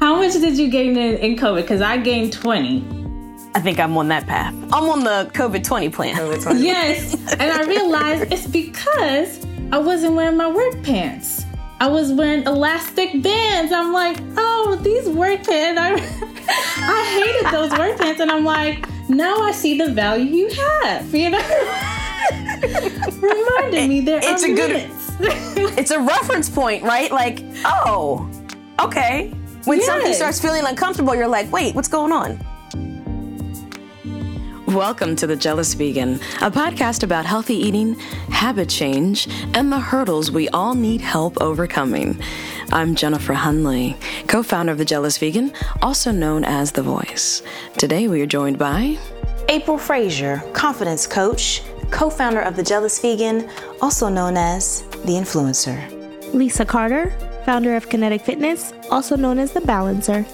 How much did you gain in, in COVID? Because I gained 20. I think I'm on that path. I'm on the COVID 20 plan. COVID 20. Yes. and I realized it's because I wasn't wearing my work pants. I was wearing elastic bands. I'm like, oh, these work pants. I, I hated those work pants. And I'm like, now I see the value you have. You know? Reminded me there it's a good it's a reference point, right? Like, oh, okay. When yes. something starts feeling uncomfortable, you're like, wait, what's going on? Welcome to The Jealous Vegan, a podcast about healthy eating, habit change, and the hurdles we all need help overcoming. I'm Jennifer Hunley, co founder of The Jealous Vegan, also known as The Voice. Today we are joined by April Frazier, confidence coach, co founder of The Jealous Vegan, also known as The Influencer. Lisa Carter, founder of Kinetic Fitness, also known as The Balancer.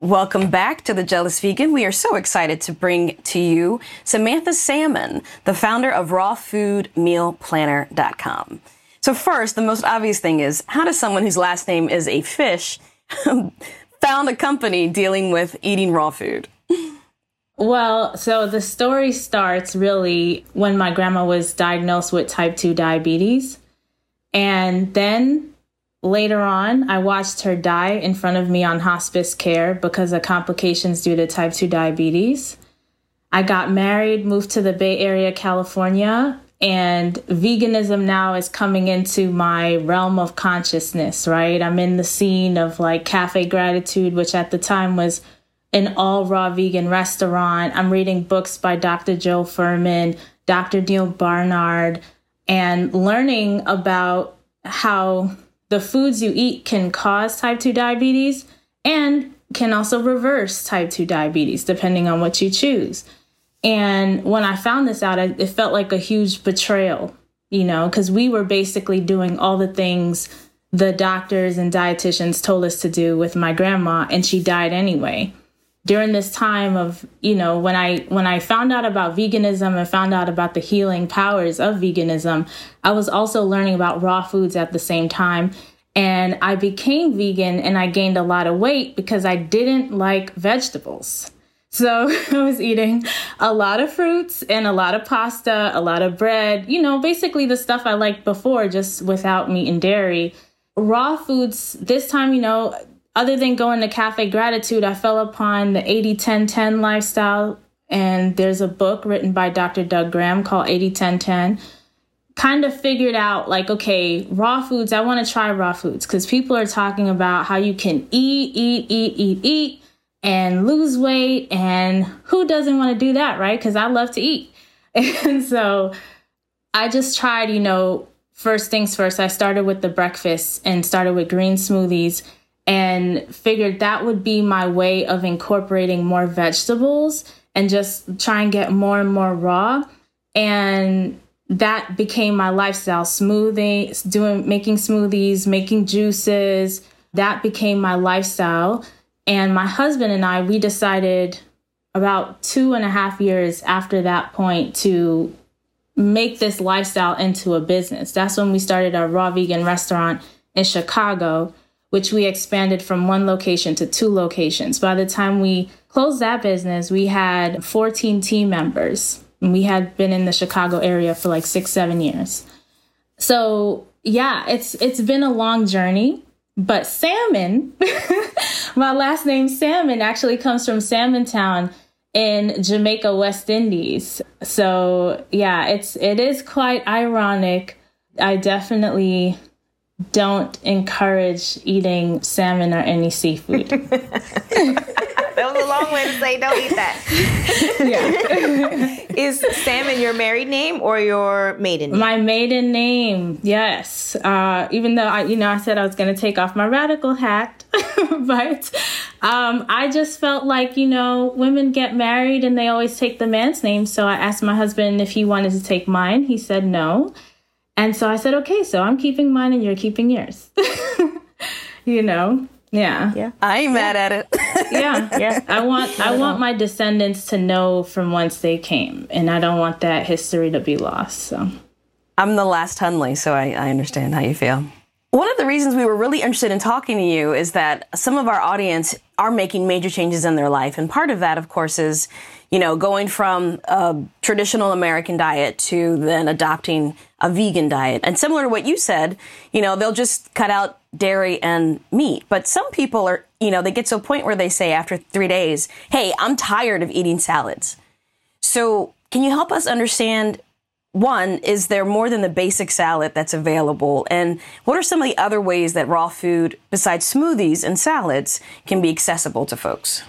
Welcome back to The Jealous Vegan. We are so excited to bring to you Samantha Salmon, the founder of rawfoodmealplanner.com. So first, the most obvious thing is, how does someone whose last name is a fish found a company dealing with eating raw food? Well, so the story starts really when my grandma was diagnosed with type 2 diabetes. And then Later on, I watched her die in front of me on hospice care because of complications due to type 2 diabetes. I got married, moved to the Bay Area, California, and veganism now is coming into my realm of consciousness, right? I'm in the scene of like Cafe Gratitude, which at the time was an all raw vegan restaurant. I'm reading books by Dr. Joe Fuhrman, Dr. Neal Barnard, and learning about how the foods you eat can cause type 2 diabetes and can also reverse type 2 diabetes depending on what you choose. And when I found this out, it felt like a huge betrayal, you know, because we were basically doing all the things the doctors and dietitians told us to do with my grandma, and she died anyway. During this time of you know when i when i found out about veganism and found out about the healing powers of veganism i was also learning about raw foods at the same time. And i became vegan and i gained a lot of weight because i didn't like vegetables so i was eating a lot of fruits and a lot of pasta a lot of bread you know basically the stuff i liked before just without meat and dairy raw foods this time you know other than going to Cafe Gratitude, I fell upon the 80 10 10 lifestyle. And there's a book written by Dr. Doug Graham called 80 10 10. Kind of figured out, like, okay, raw foods, I want to try raw foods because people are talking about how you can eat, eat, eat, eat, eat, and lose weight. And who doesn't want to do that, right? Because I love to eat. And so I just tried, you know, first things first, I started with the breakfast and started with green smoothies and figured that would be my way of incorporating more vegetables and just try and get more and more raw. And that became my lifestyle smoothing, doing, making smoothies, making juices. That became my lifestyle. And my husband and I, we decided about two and a half years after that point to make this lifestyle into a business. That's when we started our raw vegan restaurant in Chicago which we expanded from one location to two locations. By the time we closed that business, we had 14 team members. And we had been in the Chicago area for like six, seven years. So yeah, it's it's been a long journey. But salmon, my last name Salmon actually comes from Salmon Town in Jamaica, West Indies. So yeah, it's it is quite ironic. I definitely don't encourage eating salmon or any seafood. that was a long way to say don't eat that. yeah. Is salmon your married name or your maiden name? My maiden name, yes. Uh, even though I, you know, I said I was going to take off my radical hat, but um, I just felt like you know, women get married and they always take the man's name. So I asked my husband if he wanted to take mine. He said no. And so I said, okay, so I'm keeping mine and you're keeping yours. you know? Yeah. Yeah. I ain't mad at it. Yeah, yeah. I want I want my descendants to know from whence they came, and I don't want that history to be lost. So, I'm the last Hunley, so I, I understand how you feel. One of the reasons we were really interested in talking to you is that some of our audience are making major changes in their life, and part of that, of course, is you know, going from a traditional American diet to then adopting a vegan diet. And similar to what you said, you know, they'll just cut out dairy and meat. But some people are, you know, they get to a point where they say after three days, hey, I'm tired of eating salads. So can you help us understand one, is there more than the basic salad that's available? And what are some of the other ways that raw food, besides smoothies and salads, can be accessible to folks?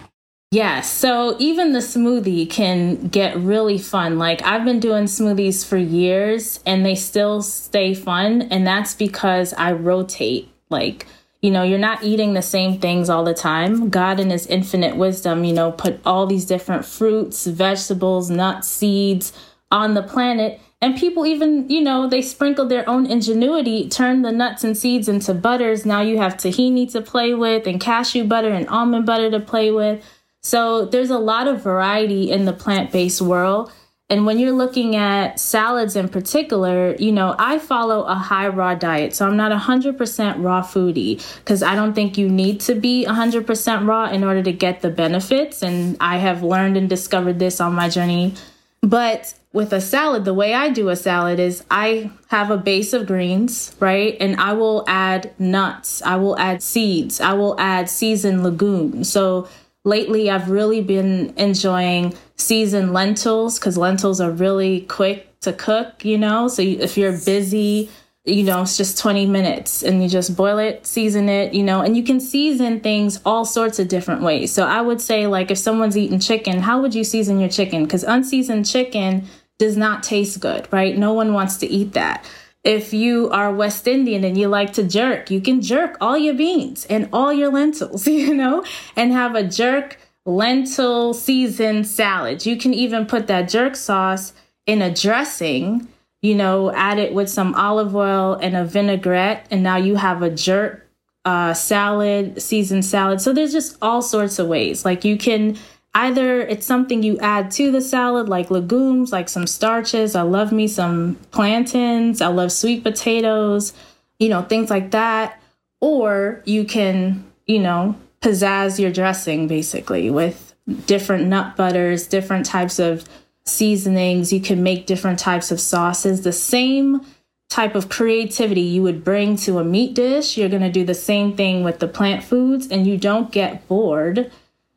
Yeah, so even the smoothie can get really fun. Like I've been doing smoothies for years and they still stay fun. And that's because I rotate. Like, you know, you're not eating the same things all the time. God, in His infinite wisdom, you know, put all these different fruits, vegetables, nuts, seeds on the planet. And people even, you know, they sprinkle their own ingenuity, turn the nuts and seeds into butters. Now you have tahini to play with, and cashew butter and almond butter to play with. So there's a lot of variety in the plant based world. And when you're looking at salads in particular, you know, I follow a high raw diet. So I'm not 100% raw foodie because I don't think you need to be 100% raw in order to get the benefits. And I have learned and discovered this on my journey. But with a salad, the way I do a salad is I have a base of greens, right? And I will add nuts, I will add seeds, I will add seasoned legumes. So lately I've really been enjoying seasoned lentils because lentils are really quick to cook, you know? So if you're busy, you know, it's just 20 minutes and you just boil it, season it, you know, and you can season things all sorts of different ways. So I would say, like, if someone's eating chicken, how would you season your chicken? Because unseasoned chicken does not taste good, right? No one wants to eat that if you are West Indian and you like to jerk, you can jerk all your beans and all your lentils, you know, and have a jerk lentil seasoned salad. You can even put that jerk sauce in a dressing, you know, add it with some olive oil and a vinaigrette, and now you have a jerk uh, salad, seasoned salad. So there's just all sorts of ways. Like you can Either it's something you add to the salad, like legumes, like some starches. I love me some plantains. I love sweet potatoes, you know, things like that. Or you can, you know, pizzazz your dressing basically with different nut butters, different types of seasonings. You can make different types of sauces. The same type of creativity you would bring to a meat dish, you're going to do the same thing with the plant foods, and you don't get bored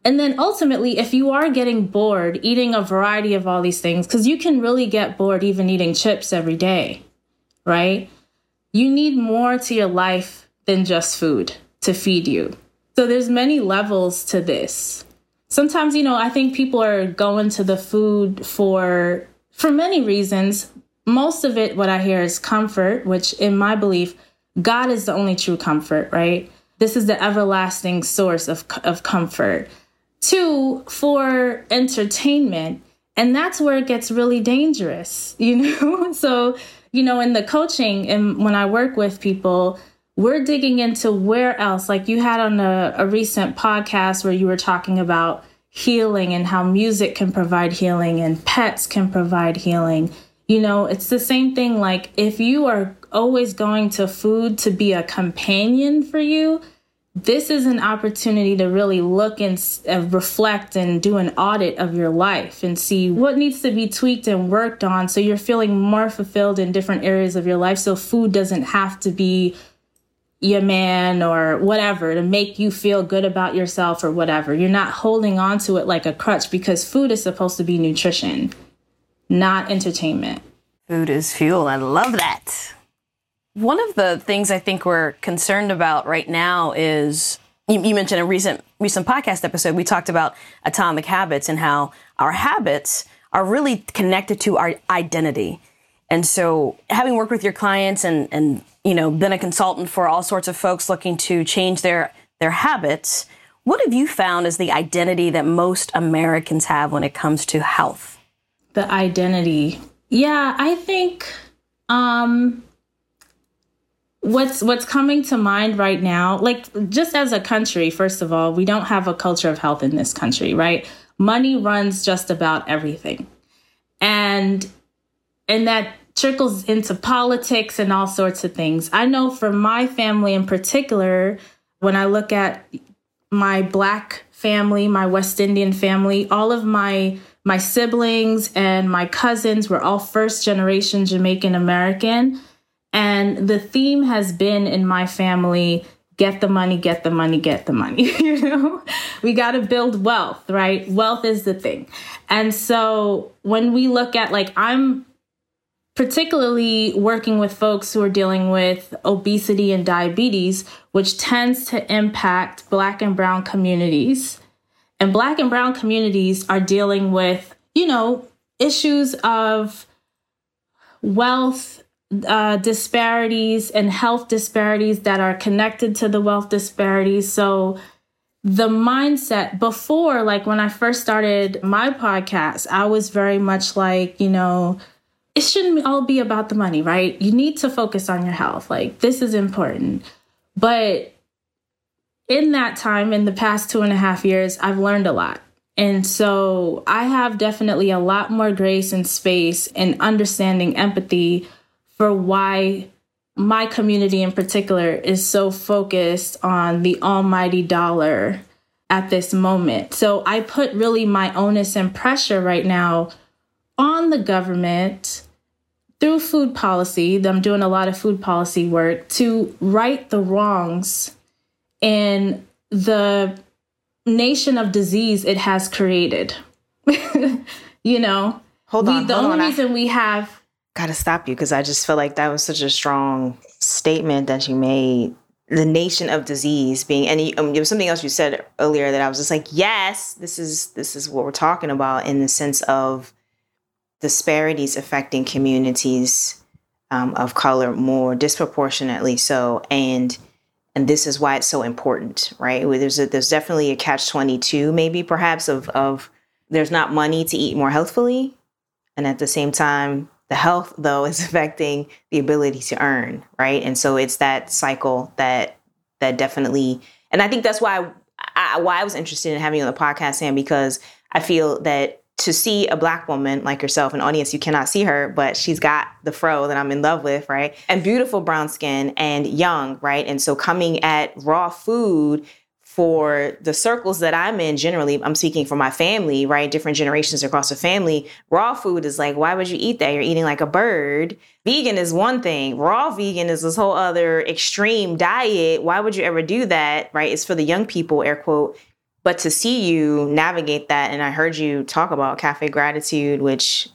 and then ultimately, if you are getting bored eating a variety of all these things, because you can really get bored even eating chips every day, right? You need more to your life than just food to feed you. So there's many levels to this. Sometimes, you know, I think people are going to the food for for many reasons. Most of it what I hear is comfort, which in my belief, God is the only true comfort, right? This is the everlasting source of of comfort. Two, for entertainment. And that's where it gets really dangerous, you know? so, you know, in the coaching and when I work with people, we're digging into where else. Like you had on a, a recent podcast where you were talking about healing and how music can provide healing and pets can provide healing. You know, it's the same thing. Like if you are always going to food to be a companion for you, this is an opportunity to really look and uh, reflect and do an audit of your life and see what needs to be tweaked and worked on so you're feeling more fulfilled in different areas of your life so food doesn't have to be your man or whatever to make you feel good about yourself or whatever. You're not holding on to it like a crutch because food is supposed to be nutrition not entertainment. Food is fuel. I love that one of the things I think we're concerned about right now is you, you, mentioned a recent recent podcast episode. We talked about atomic habits and how our habits are really connected to our identity. And so, having worked with your clients and and you know been a consultant for all sorts of folks looking to change their their habits, what have you found is the identity that most Americans have when it comes to health? The identity, yeah, I think. Um, what's what's coming to mind right now like just as a country first of all we don't have a culture of health in this country right? Money runs just about everything. And and that trickles into politics and all sorts of things. I know for my family in particular when i look at my black family my west indian family all of my my siblings and my cousins were all first generation jamaican american and the theme has been in my family get the money, get the money, get the money. you know, we got to build wealth, right? Wealth is the thing. And so when we look at, like, I'm particularly working with folks who are dealing with obesity and diabetes, which tends to impact Black and Brown communities. And Black and Brown communities are dealing with, you know, issues of wealth uh, disparities and health disparities that are connected to the wealth disparities. So, the mindset before, like when I first started my podcast, I was very much like, you know, it shouldn't all be about the money, right? You need to focus on your health. Like, this is important. But in that time, in the past two and a half years, I've learned a lot. And so I have definitely a lot more grace and space and understanding empathy for why my community in particular is so focused on the almighty dollar at this moment. So I put really my onus and pressure right now on the government through food policy. I'm doing a lot of food policy work to right the wrongs in the nation of disease it has created. you know, hold on. We, the hold only on. reason we have got to stop you because I just feel like that was such a strong statement that you made. The nation of disease being, and um, was something else you said earlier that I was just like, yes, this is this is what we're talking about in the sense of disparities affecting communities um, of color more disproportionately so, and and this is why it's so important, right? There's a, there's definitely a catch twenty two, maybe perhaps of of there's not money to eat more healthfully, and at the same time the health, though, is affecting the ability to earn, right? And so it's that cycle that that definitely, and I think that's why I, why I was interested in having you on the podcast, Sam, because I feel that to see a black woman like yourself, an audience you cannot see her, but she's got the fro that I'm in love with, right? And beautiful brown skin and young, right? And so coming at raw food for the circles that I'm in, generally, I'm speaking for my family, right? Different generations across the family. Raw food is like, why would you eat that? You're eating like a bird. Vegan is one thing. Raw vegan is this whole other extreme diet. Why would you ever do that, right? It's for the young people, air quote. But to see you navigate that, and I heard you talk about cafe gratitude, which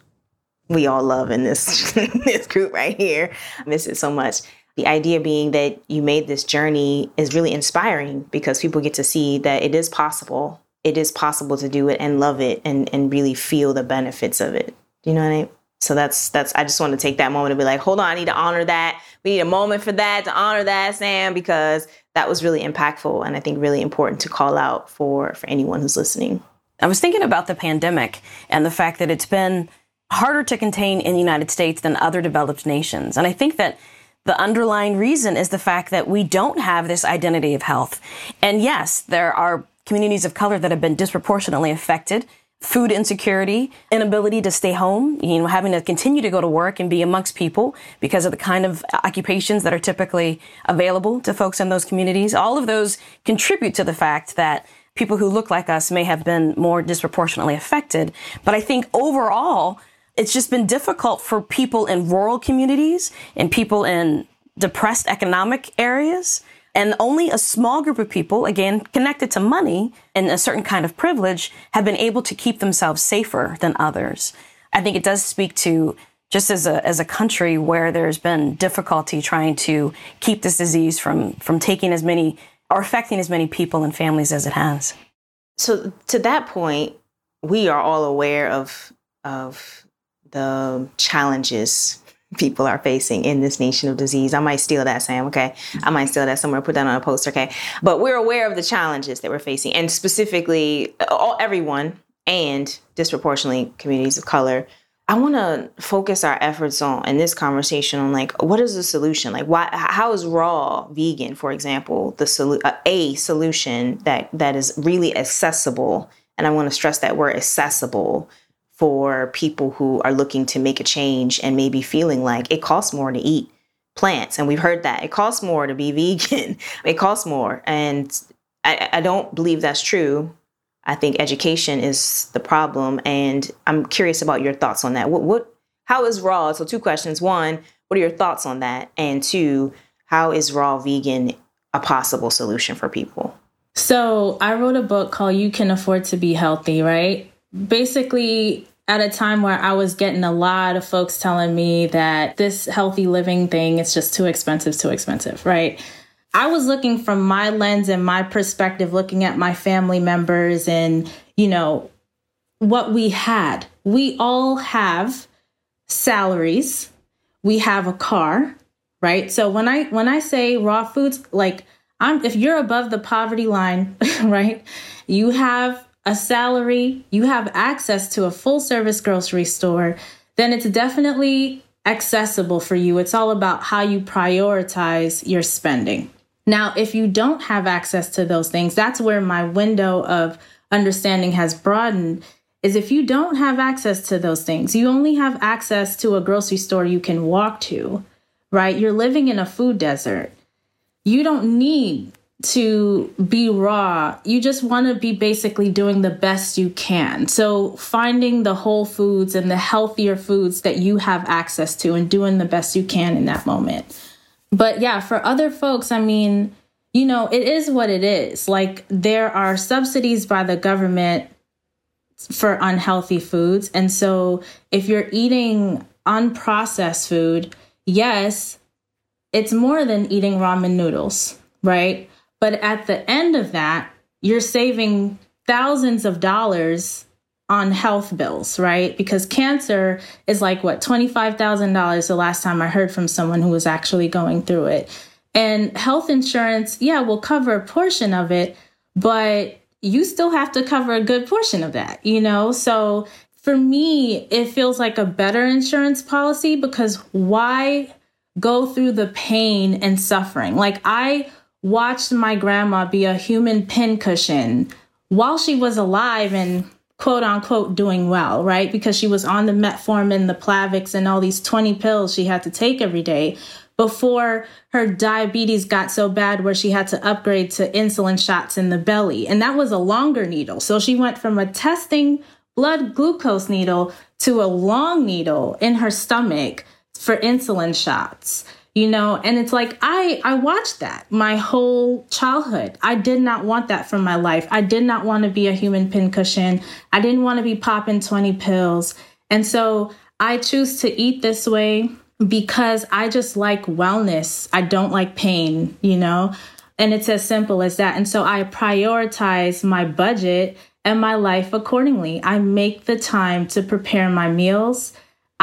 we all love in this this group right here. I miss it so much the idea being that you made this journey is really inspiring because people get to see that it is possible. It is possible to do it and love it and, and really feel the benefits of it. Do you know what I mean? So that's that's I just want to take that moment to be like, hold on, I need to honor that. We need a moment for that to honor that, Sam, because that was really impactful and I think really important to call out for for anyone who's listening. I was thinking about the pandemic and the fact that it's been harder to contain in the United States than other developed nations. And I think that the underlying reason is the fact that we don't have this identity of health. And yes, there are communities of color that have been disproportionately affected. Food insecurity, inability to stay home, you know, having to continue to go to work and be amongst people because of the kind of occupations that are typically available to folks in those communities. All of those contribute to the fact that people who look like us may have been more disproportionately affected. But I think overall, it's just been difficult for people in rural communities and people in depressed economic areas. And only a small group of people, again, connected to money and a certain kind of privilege, have been able to keep themselves safer than others. I think it does speak to just as a, as a country where there's been difficulty trying to keep this disease from, from taking as many or affecting as many people and families as it has. So to that point, we are all aware of, of the challenges people are facing in this nation of disease. I might steal that, Sam, okay? I might steal that somewhere, put that on a poster, okay? But we're aware of the challenges that we're facing, and specifically, all, everyone and disproportionately communities of color I want to focus our efforts on in this conversation on like what is the solution? Like why how is raw vegan, for example, the solu- uh, a solution that that is really accessible and I want to stress that word accessible for people who are looking to make a change and maybe feeling like it costs more to eat plants and we've heard that it costs more to be vegan. it costs more and I, I don't believe that's true I think education is the problem, and I'm curious about your thoughts on that. What, what, how is raw? So two questions: one, what are your thoughts on that? And two, how is raw vegan a possible solution for people? So I wrote a book called "You Can Afford to Be Healthy." Right, basically. At a time where I was getting a lot of folks telling me that this healthy living thing is just too expensive, too expensive, right? I was looking from my lens and my perspective, looking at my family members and, you know, what we had. We all have salaries. We have a car, right? So when I when I say raw foods, like I'm if you're above the poverty line, right? You have a salary, you have access to a full service grocery store, then it's definitely accessible for you. It's all about how you prioritize your spending. Now, if you don't have access to those things, that's where my window of understanding has broadened. Is if you don't have access to those things, you only have access to a grocery store you can walk to, right? You're living in a food desert. You don't need to be raw. You just want to be basically doing the best you can. So, finding the whole foods and the healthier foods that you have access to and doing the best you can in that moment. But yeah, for other folks, I mean, you know, it is what it is. Like there are subsidies by the government for unhealthy foods. And so if you're eating unprocessed food, yes, it's more than eating ramen noodles, right? But at the end of that, you're saving thousands of dollars on health bills, right? Because cancer is like what, $25,000 the last time I heard from someone who was actually going through it. And health insurance, yeah, will cover a portion of it, but you still have to cover a good portion of that, you know? So for me, it feels like a better insurance policy because why go through the pain and suffering? Like I watched my grandma be a human pincushion while she was alive and quote unquote doing well, right? Because she was on the metformin, the Plavix, and all these 20 pills she had to take every day before her diabetes got so bad where she had to upgrade to insulin shots in the belly. And that was a longer needle. So she went from a testing blood glucose needle to a long needle in her stomach for insulin shots you know? And it's like i i watched that my whole childhood. I did not want that from my life. I did not want to be a human pincushion. I didn't want to be popping 20 pills. And so i choose to eat this way because i just like wellness. I don't like pain you know? And it's as simple as that. And so i prioritize my budget and my life accordingly. I make the time to prepare my meals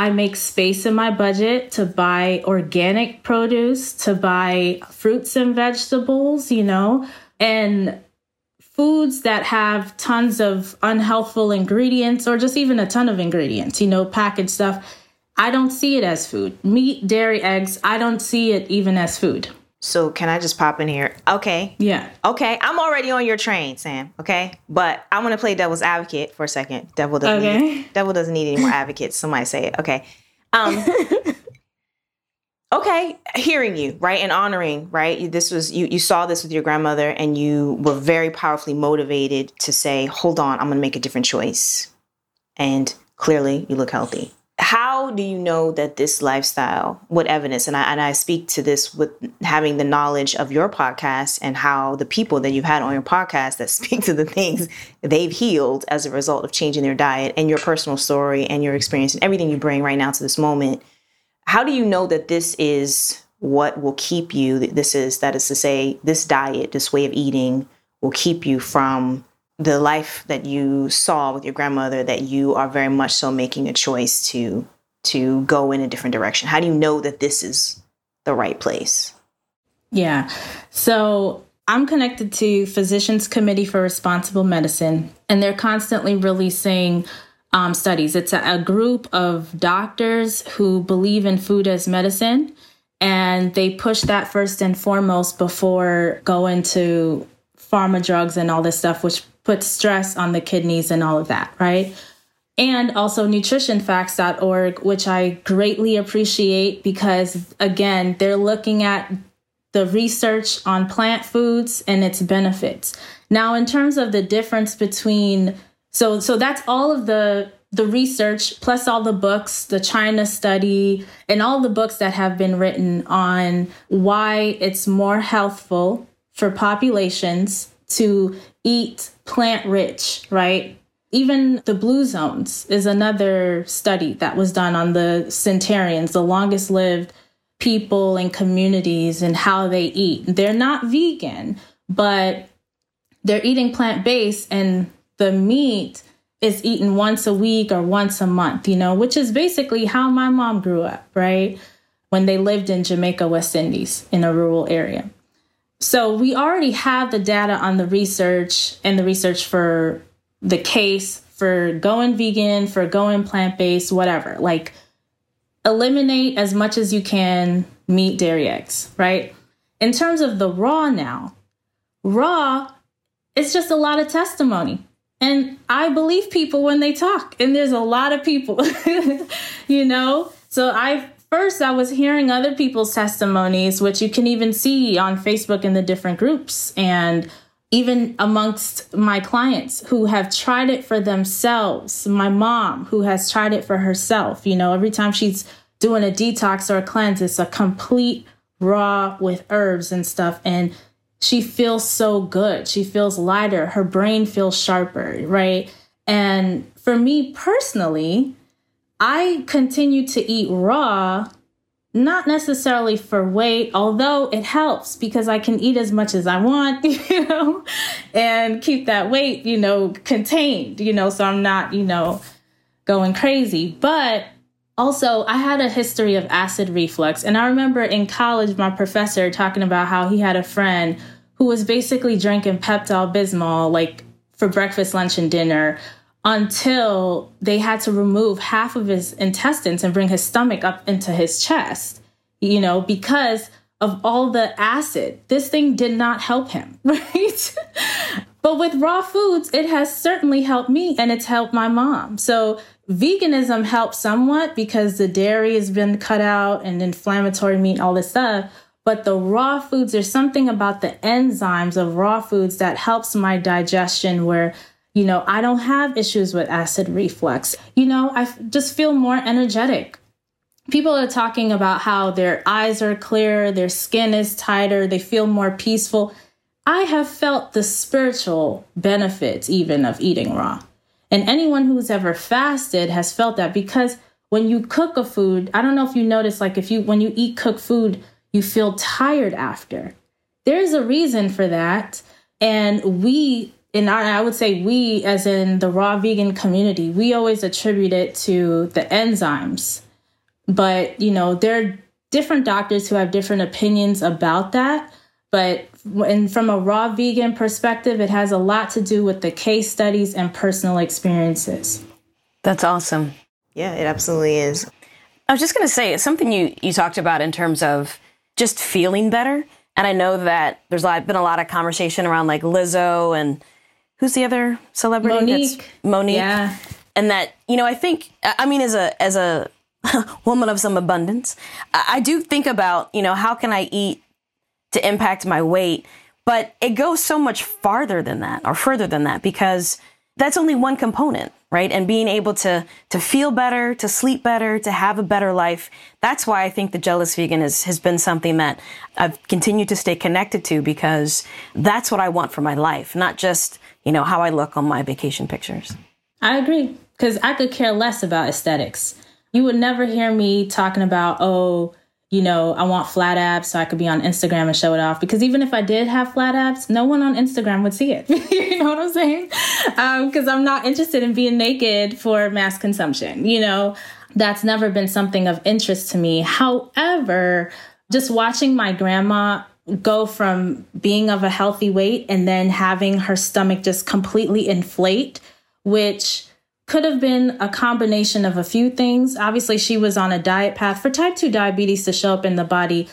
I make space in my budget to buy organic produce, to buy fruits and vegetables, you know, and foods that have tons of unhealthful ingredients or just even a ton of ingredients, you know, packaged stuff. I don't see it as food. Meat, dairy, eggs, I don't see it even as food. So can I just pop in here? Okay. Yeah. Okay. I'm already on your train, Sam. Okay. But I want to play devil's advocate for a second. Devil doesn't okay. need devil doesn't need any more advocates. Somebody say it. Okay. Um Okay, hearing you, right? And honoring, right? This was you you saw this with your grandmother and you were very powerfully motivated to say, "Hold on, I'm going to make a different choice." And clearly, you look healthy how do you know that this lifestyle what evidence and I, and I speak to this with having the knowledge of your podcast and how the people that you've had on your podcast that speak to the things they've healed as a result of changing their diet and your personal story and your experience and everything you bring right now to this moment how do you know that this is what will keep you this is that is to say this diet this way of eating will keep you from the life that you saw with your grandmother that you are very much so making a choice to to go in a different direction? How do you know that this is the right place? Yeah. So i'm connected to physicians committee for responsible medicine and they're constantly releasing um, studies. It's a, a group of doctors who believe in food as medicine, and they push that first and foremost before going to pharma drugs and all this stuff, which puts stress on the kidneys and all of that, right? And also nutritionfacts.org, which I greatly appreciate because, again, they're looking at the research on plant foods and its benefits. Now, in terms of the difference between so so that's all of the the research plus all the books, the China study, and all the books that have been written on why it's more healthful for populations to eat plant rich, right? Even the blue zones is another study that was done on the centurions, the longest lived people and communities and how they eat. They're not vegan, but they're eating plant based and the meat is eaten once a week or once a month, you know, which is basically how my mom grew up, right? When they lived in Jamaica, West Indies, in a rural area. So we already have the data on the research and the research for the case for going vegan, for going plant based, whatever. Like, eliminate as much as you can meat, dairy, eggs, right? In terms of the raw now, raw, it's just a lot of testimony. And I believe people when they talk, and there's a lot of people, you know? So I first I was hearing other people's testimonies, which you can even see on Facebook in the different groups and even amongst my clients who have tried it for themselves. My mom, who has tried it for herself, you know, every time she's doing a detox or a cleanse, it's a complete raw with herbs and stuff. And she feels so good. She feels lighter. Her brain feels sharper, right? And for me personally, I continue to eat raw, not necessarily for weight, although it helps because I can eat as much as I want, you know, and keep that weight, you know, contained, you know, so I'm not, you know, going crazy. But also, I had a history of acid reflux. And I remember in college, my professor talking about how he had a friend who was basically drinking Pepto Bismol, like for breakfast, lunch, and dinner until they had to remove half of his intestines and bring his stomach up into his chest, you know, because of all the acid. This thing did not help him, right? but with raw foods, it has certainly helped me and it's helped my mom. So veganism helps somewhat because the dairy has been cut out and inflammatory meat, all this stuff. But the raw foods, there's something about the enzymes of raw foods that helps my digestion where, you know, I don't have issues with acid reflux. You know, I just feel more energetic. People are talking about how their eyes are clearer, their skin is tighter, they feel more peaceful. I have felt the spiritual benefits even of eating raw. And anyone who's ever fasted has felt that because when you cook a food, I don't know if you notice, like if you, when you eat cooked food, you feel tired after. There's a reason for that. And we, in our, I would say we, as in the raw vegan community, we always attribute it to the enzymes. But, you know, there are different doctors who have different opinions about that. But and from a raw vegan perspective, it has a lot to do with the case studies and personal experiences. That's awesome. Yeah, it absolutely is. I was just going to say it's something you you talked about in terms of just feeling better. And I know that there's been a lot of conversation around like Lizzo and who's the other celebrity? Mo'Nique. That's Mo'Nique. Yeah. And that, you know, I think, I mean, as a, as a woman of some abundance, I do think about, you know, how can I eat to impact my weight? But it goes so much farther than that or further than that because that's only one component, right? And being able to to feel better, to sleep better, to have a better life. That's why I think the jealous vegan is, has been something that I've continued to stay connected to because that's what I want for my life, not just, you know, how I look on my vacation pictures. I agree because I could care less about aesthetics. You would never hear me talking about, oh, you know, I want flat abs so I could be on Instagram and show it off. Because even if I did have flat abs, no one on Instagram would see it. you know what I'm saying? Because um, I'm not interested in being naked for mass consumption. You know, that's never been something of interest to me. However, just watching my grandma go from being of a healthy weight and then having her stomach just completely inflate, which could have been a combination of a few things. Obviously, she was on a diet path. For type 2 diabetes to show up in the body,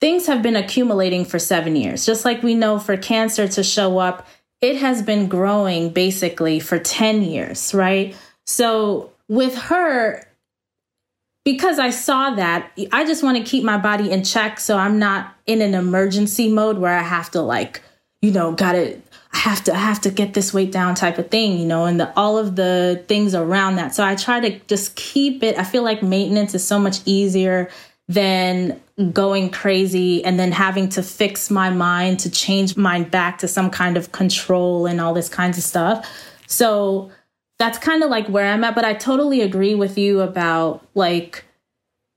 things have been accumulating for seven years. Just like we know for cancer to show up, it has been growing basically for 10 years, right? So with her, because I saw that, I just want to keep my body in check so I'm not in an emergency mode where I have to like, you know, got to I have to I have to get this weight down type of thing, you know, and the, all of the things around that. So I try to just keep it. I feel like maintenance is so much easier than going crazy and then having to fix my mind to change mind back to some kind of control and all this kinds of stuff. So that's kind of like where I'm at, but I totally agree with you about like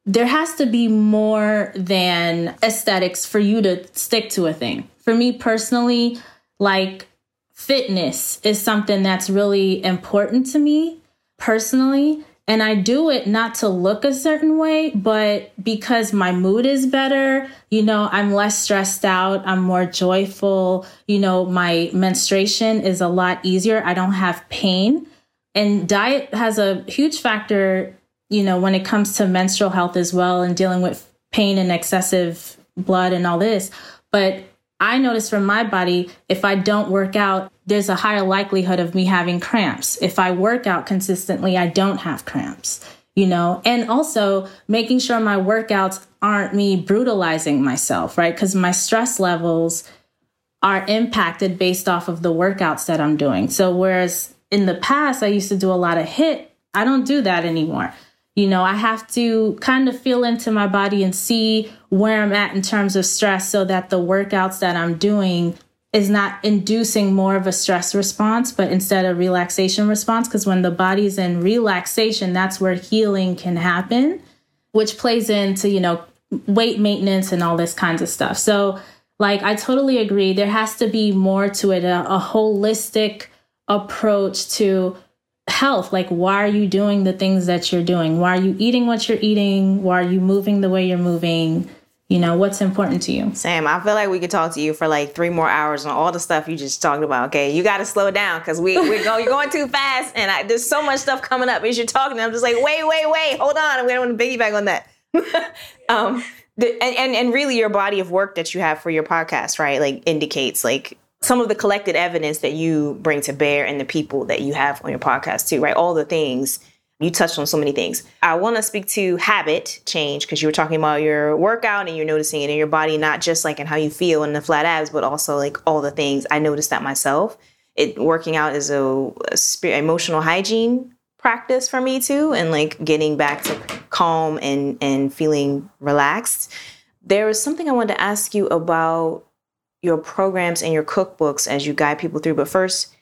there has to be more than aesthetics for you to stick to a thing. For me personally, like fitness is something that's really important to me personally. And I do it not to look a certain way, but because my mood is better, you know, I'm less stressed out, I'm more joyful, you know, my menstruation is a lot easier, I don't have pain. And diet has a huge factor, you know, when it comes to menstrual health as well and dealing with pain and excessive blood and all this. But I notice from my body, if I don't work out, there's a higher likelihood of me having cramps. If I work out consistently, I don't have cramps, you know? And also making sure my workouts aren't me brutalizing myself, right? Because my stress levels are impacted based off of the workouts that I'm doing. So, whereas in the past, I used to do a lot of HIIT. I don't do that anymore. You know, I have to kind of feel into my body and see where I'm at in terms of stress so that the workouts that I'm doing is not inducing more of a stress response, but instead a relaxation response. Because when the body's in relaxation, that's where healing can happen, which plays into, you know, weight maintenance and all this kinds of stuff. So, like, I totally agree. There has to be more to it, a, a holistic approach to health. Like why are you doing the things that you're doing? Why are you eating what you're eating? Why are you moving the way you're moving? You know what's important to you? Sam i feel like we could talk to you for like three more hours on all the stuff you just talked about okay? You got to slow down because we, we're going you're going too fast and I, there's so much stuff coming up as you're talking i'm just like wait wait wait hold on i'm going to piggyback on that. Um the, and, and and really your body of work that you have for your podcast right? Like indicates like some of the collected evidence that you bring to bear and the people that you have on your podcast too, right? All the things you touched on so many things. I want to speak to habit change because you were talking about your workout and you're noticing it in your body, not just like in how you feel and the flat abs, but also like all the things. I noticed that myself. It working out is a, a emotional hygiene practice for me too, and like getting back to calm and and feeling relaxed. There was something I wanted to ask you about your programs and your cookbooks as you guide people through. But first,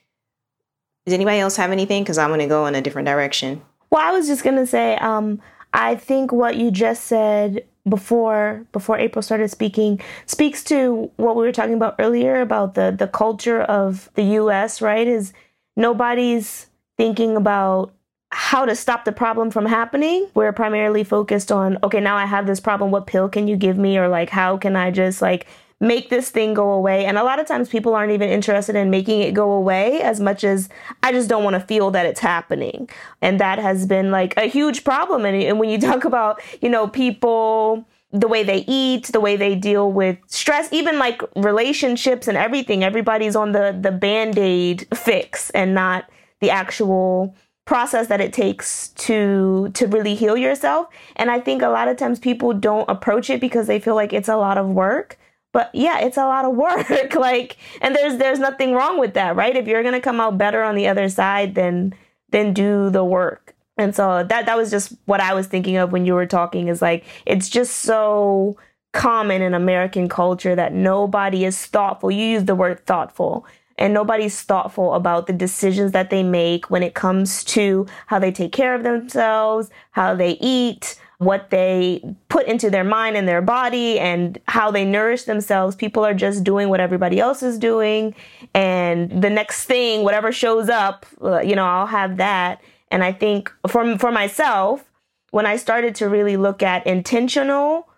does anybody else have anything? Because I'm going to go in a different direction. Well, I was just going to say, um, I think what you just said before before April started speaking speaks to what we were talking about earlier about the the culture of the US, right? Is nobody's thinking about how to stop the problem from happening. We're primarily focused on okay, now I have this problem, what pill can you give me or like how can I just like make this thing go away. And a lot of times people aren't even interested in making it go away as much as I just don't want to feel that it's happening. And that has been like a huge problem. And, and when you talk about, you know, people, the way they eat, the way they deal with stress, even like relationships and everything, everybody's on the, the band aid fix and not the actual process that it takes to to really heal yourself and i think a lot of times people don't approach it because they feel like it's a lot of work but yeah it's a lot of work like and there's there's nothing wrong with that right? If you're gonna come out better on the other side then then do the work. And so that that was just what i was thinking of when you were talking is like it's just so common in american culture that nobody is thoughtful. You use the word thoughtful and nobody's thoughtful about the decisions that they make when it comes to how they take care of themselves how they eat what they put into their mind and their body and how they nourish themselves. People are just doing what everybody else is doing. And the next thing, whatever shows up, uh, you know, I'll have that. And I think for, for myself, when I started to really look at intentional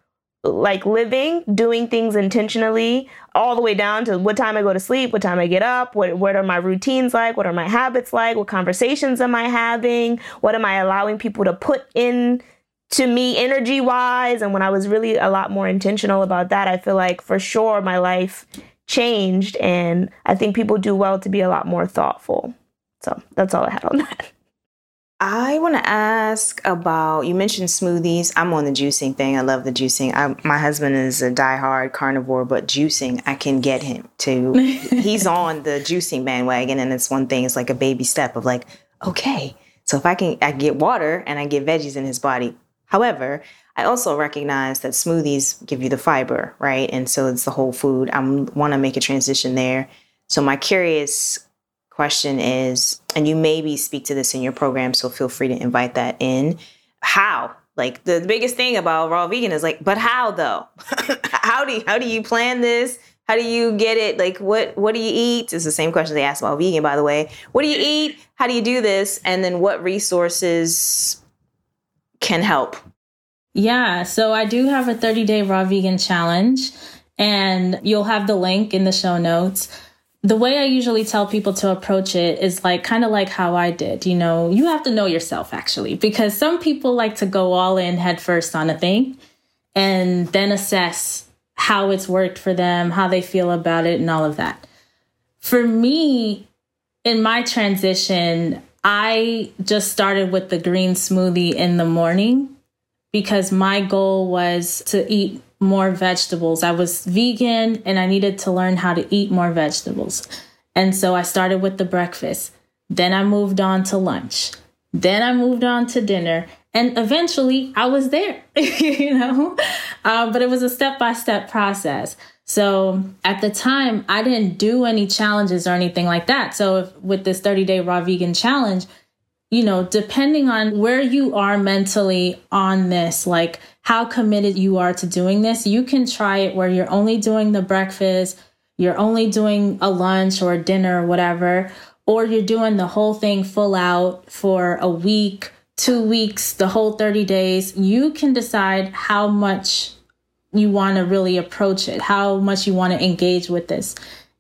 like living, doing things intentionally, all the way down to what time I go to sleep, what time I get up, what what are my routines like, what are my habits like, what conversations am I having, what am I allowing people to put in to me energy wise and when I was really a lot more intentional about that, I feel like for sure my life changed and I think people do well to be a lot more thoughtful. So, that's all I had on that. I want to ask about you mentioned smoothies. I'm on the juicing thing. I love the juicing. I, my husband is a diehard carnivore, but juicing, I can get him to. he's on the juicing bandwagon, and it's one thing. It's like a baby step of like, okay, so if I can, I get water and I get veggies in his body. However, I also recognize that smoothies give you the fiber, right? And so it's the whole food. I want to make a transition there. So my curious question is, and you maybe speak to this in your program, so feel free to invite that in. How? Like the biggest thing about raw vegan is like, but how though? how do you, how do you plan this? How do you get it? Like what what do you eat? It's the same question they ask about vegan, by the way. What do you eat? How do you do this? And then what resources can help? Yeah, so I do have a 30 day raw vegan challenge, and you'll have the link in the show notes the way I usually tell people to approach it is like kind of like how I did. You know, you have to know yourself actually, because some people like to go all in head first on a thing and then assess how it's worked for them, how they feel about it, and all of that. For me, in my transition, I just started with the green smoothie in the morning because my goal was to eat more vegetables. I was vegan and I needed to learn how to eat more vegetables. And so I started with the breakfast. Then I moved on to lunch. Then I moved on to dinner. And eventually I was there, you know? Uh, but it was a step by step process. So at the time, I didn't do any challenges or anything like that. So if, with this 30 day raw vegan challenge, you know, depending on where you are mentally on this, like how committed you are to doing this, you can try it where you're only doing the breakfast, you're only doing a lunch or dinner or whatever, or you're doing the whole thing full out for a week, two weeks, the whole 30 days. You can decide how much you want to really approach it, how much you want to engage with this,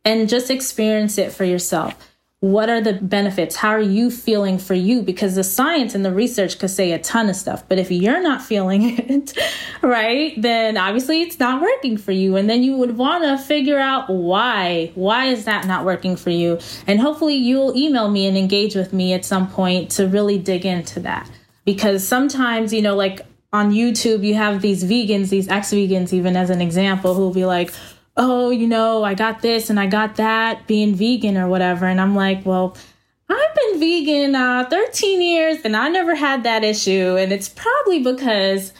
and just experience it for yourself what are the benefits? How are you feeling for you? Because the science and the research could say a ton of stuff, but if you're not feeling it, right, then obviously it's not working for you. And then you would want to figure out why. Why is that not working for you? And hopefully you'll email me and engage with me at some point to really dig into that. Because sometimes, you know, like on YouTube, you have these vegans, these ex vegans, even as an example, who'll be like, oh, you know, I got this and I got that being vegan or whatever. And I'm like, well, I've been vegan uh, 13 years and I never had that issue. And it's probably because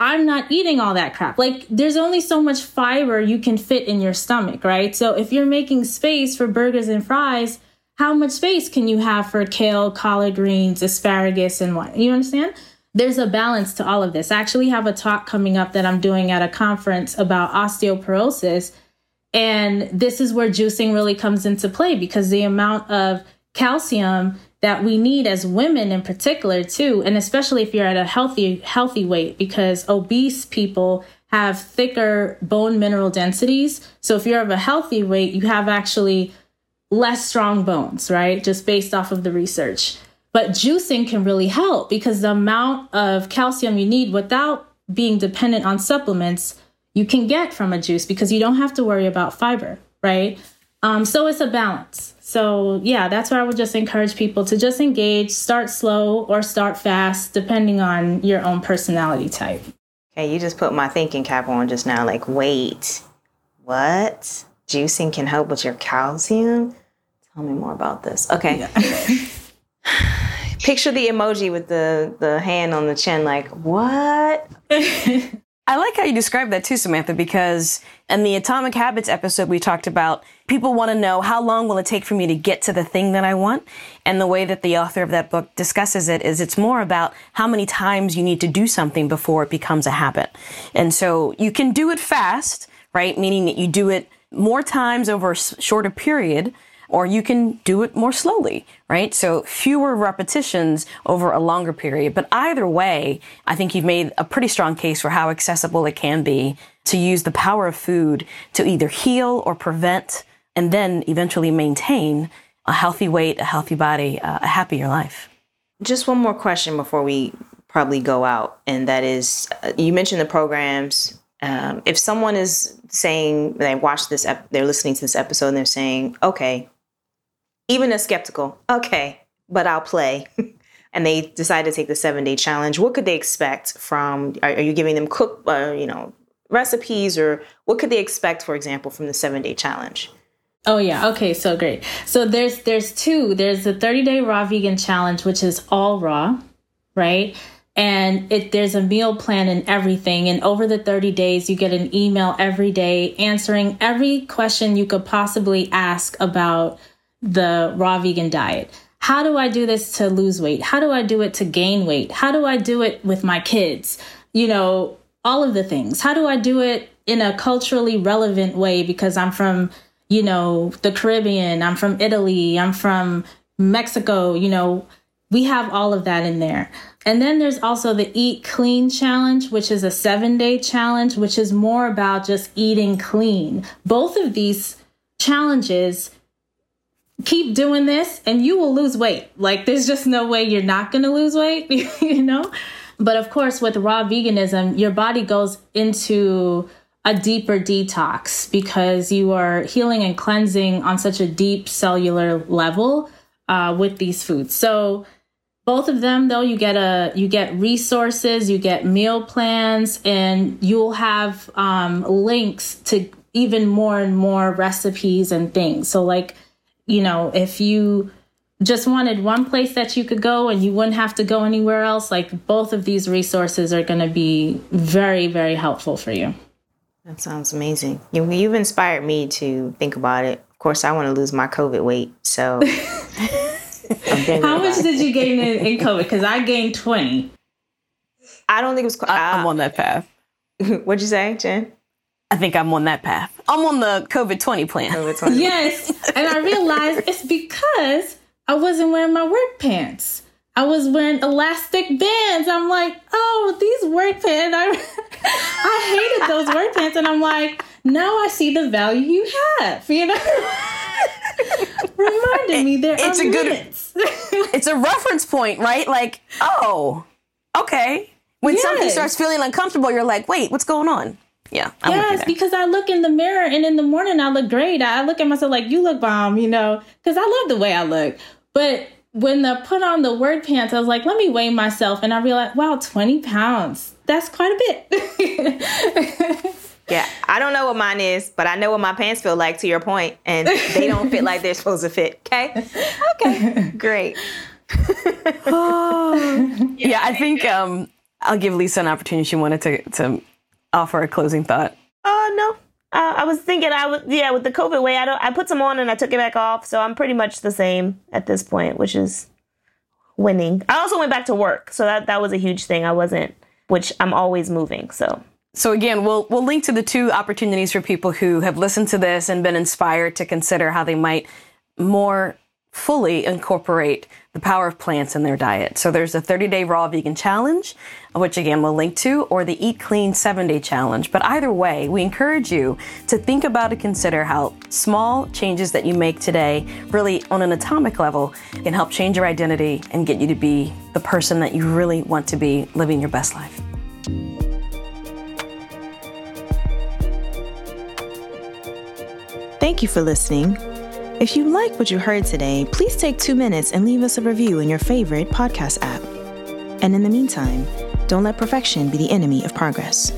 I'm not eating all that crap. Like, there's only so much fiber you can fit in your stomach, right? So if you're making space for burgers and fries, how much space can you have for kale, collard greens, asparagus, and what? You understand? There's a balance to all of this. I actually have a talk coming up that I'm doing at a conference about osteoporosis. And this is where juicing really comes into play because the amount of calcium that we need as women in particular too and especially if you're at a healthy healthy weight because obese people have thicker bone mineral densities so if you're of a healthy weight you have actually less strong bones right just based off of the research but juicing can really help because the amount of calcium you need without being dependent on supplements, you can get from a juice because you don't have to worry about fiber, right? Um, so it's a balance. So yeah, that's why I would just encourage people to just engage, start slow or start fast, depending on your own personality type. Okay, you just put my thinking cap on just now. Like, wait, what? Juicing can help with your calcium? Tell me more about this. Okay. Yeah. Picture the emoji with the the hand on the chin, like what? I like how you describe that too, Samantha, because in the Atomic Habits episode we talked about people want to know how long will it take for me to get to the thing that I want? And the way that the author of that book discusses it is it's more about how many times you need to do something before it becomes a habit. And so you can do it fast, right? Meaning that you do it more times over a shorter period or you can do it more slowly, right? So fewer repetitions over a longer period. But either way, I think you've made a pretty strong case for how accessible it can be to use the power of food to either heal or prevent and then eventually maintain a healthy weight, a healthy body, uh, a happier life. Just one more question before we probably go out, and that is uh, you mentioned the programs. Um, if someone is saying they watch this, ep- they're listening to this episode and they're saying, okay, even a skeptical, okay, but I'll play. and they decide to take the seven day challenge, what could they expect from? Are, are you giving them cook, uh, you know, recipes, or what could they expect, for example, from the seven day challenge? Oh yeah. Okay. So great. So there's there's two. There's the 30 day raw vegan challenge, which is all raw, right? And it there's a meal plan and everything. And over the 30 days, you get an email every day answering every question you could possibly ask about the raw vegan diet. How do I do this to lose weight? How do I do it to gain weight? How do I do it with my kids? You know, all of the things. How do I do it in a culturally relevant way because I'm from you know, the Caribbean, I'm from Italy, I'm from Mexico, you know, we have all of that in there. And then there's also the Eat Clean Challenge, which is a seven day challenge, which is more about just eating clean. Both of these challenges keep doing this and you will lose weight. Like, there's just no way you're not going to lose weight, you know? But of course, with raw veganism, your body goes into a deeper detox because you are healing and cleansing on such a deep cellular level uh, with these foods. So both of them though you get a you get resources you get meal plans and you'll have um, links to even more and more recipes and things so like you know if you just wanted one place that you could go and you wouldn't have to go anywhere else like both of these resources are going to be very very helpful for you that sounds amazing. You, have inspired me to think about it. Of course, I want to lose my COVID weight. So, how much did you gain in, in COVID? Because I gained 20. I don't think it was. Uh, I'm on that path. What'd you say, Jen? I think I'm on that path. I'm on the COVID 20 plan. COVID 20. yes. And I realized it's because I wasn't wearing my work pants. I was wearing elastic bands. I'm like, oh, these work pants. I, I hated those work pants. And I'm like, now I see the value you have, you know? Reminded me there it's a limits. good it's a reference point right like oh okay when yes. something starts feeling uncomfortable you're like wait what's going on yeah I'm yes because i look in the mirror and in the morning i look great i look at myself like you look bomb you know because i love the way i look but when I put on the word pants, I was like, let me weigh myself. And I realized, wow, 20 pounds. That's quite a bit. yeah, I don't know what mine is, but I know what my pants feel like, to your point, And they don't fit like they're supposed to fit. Okay. Okay. Great. yeah, I think um, I'll give Lisa an opportunity. She wanted to, to offer a closing thought. Oh, uh, no. Uh, I was thinking I was yeah with the COVID way I don't I put some on and I took it back off so I'm pretty much the same at this point which is winning. I also went back to work so that that was a huge thing I wasn't which I'm always moving so so again, we'll we'll link to the two opportunities for people who have listened to this and been inspired to consider how they might more fully incorporate the power of plants in their diet. So there's a 30 day raw vegan challenge, which again we'll link to, or the eat clean seven day challenge. But either way, we encourage you to think about and consider how small changes that you make today, really on an atomic level, can help change your identity and get you to be the person that you really want to be living your best life. Thank you for listening. If you like what you heard today, please take two minutes and leave us a review in your favorite podcast app. And in the meantime, don't let perfection be the enemy of progress.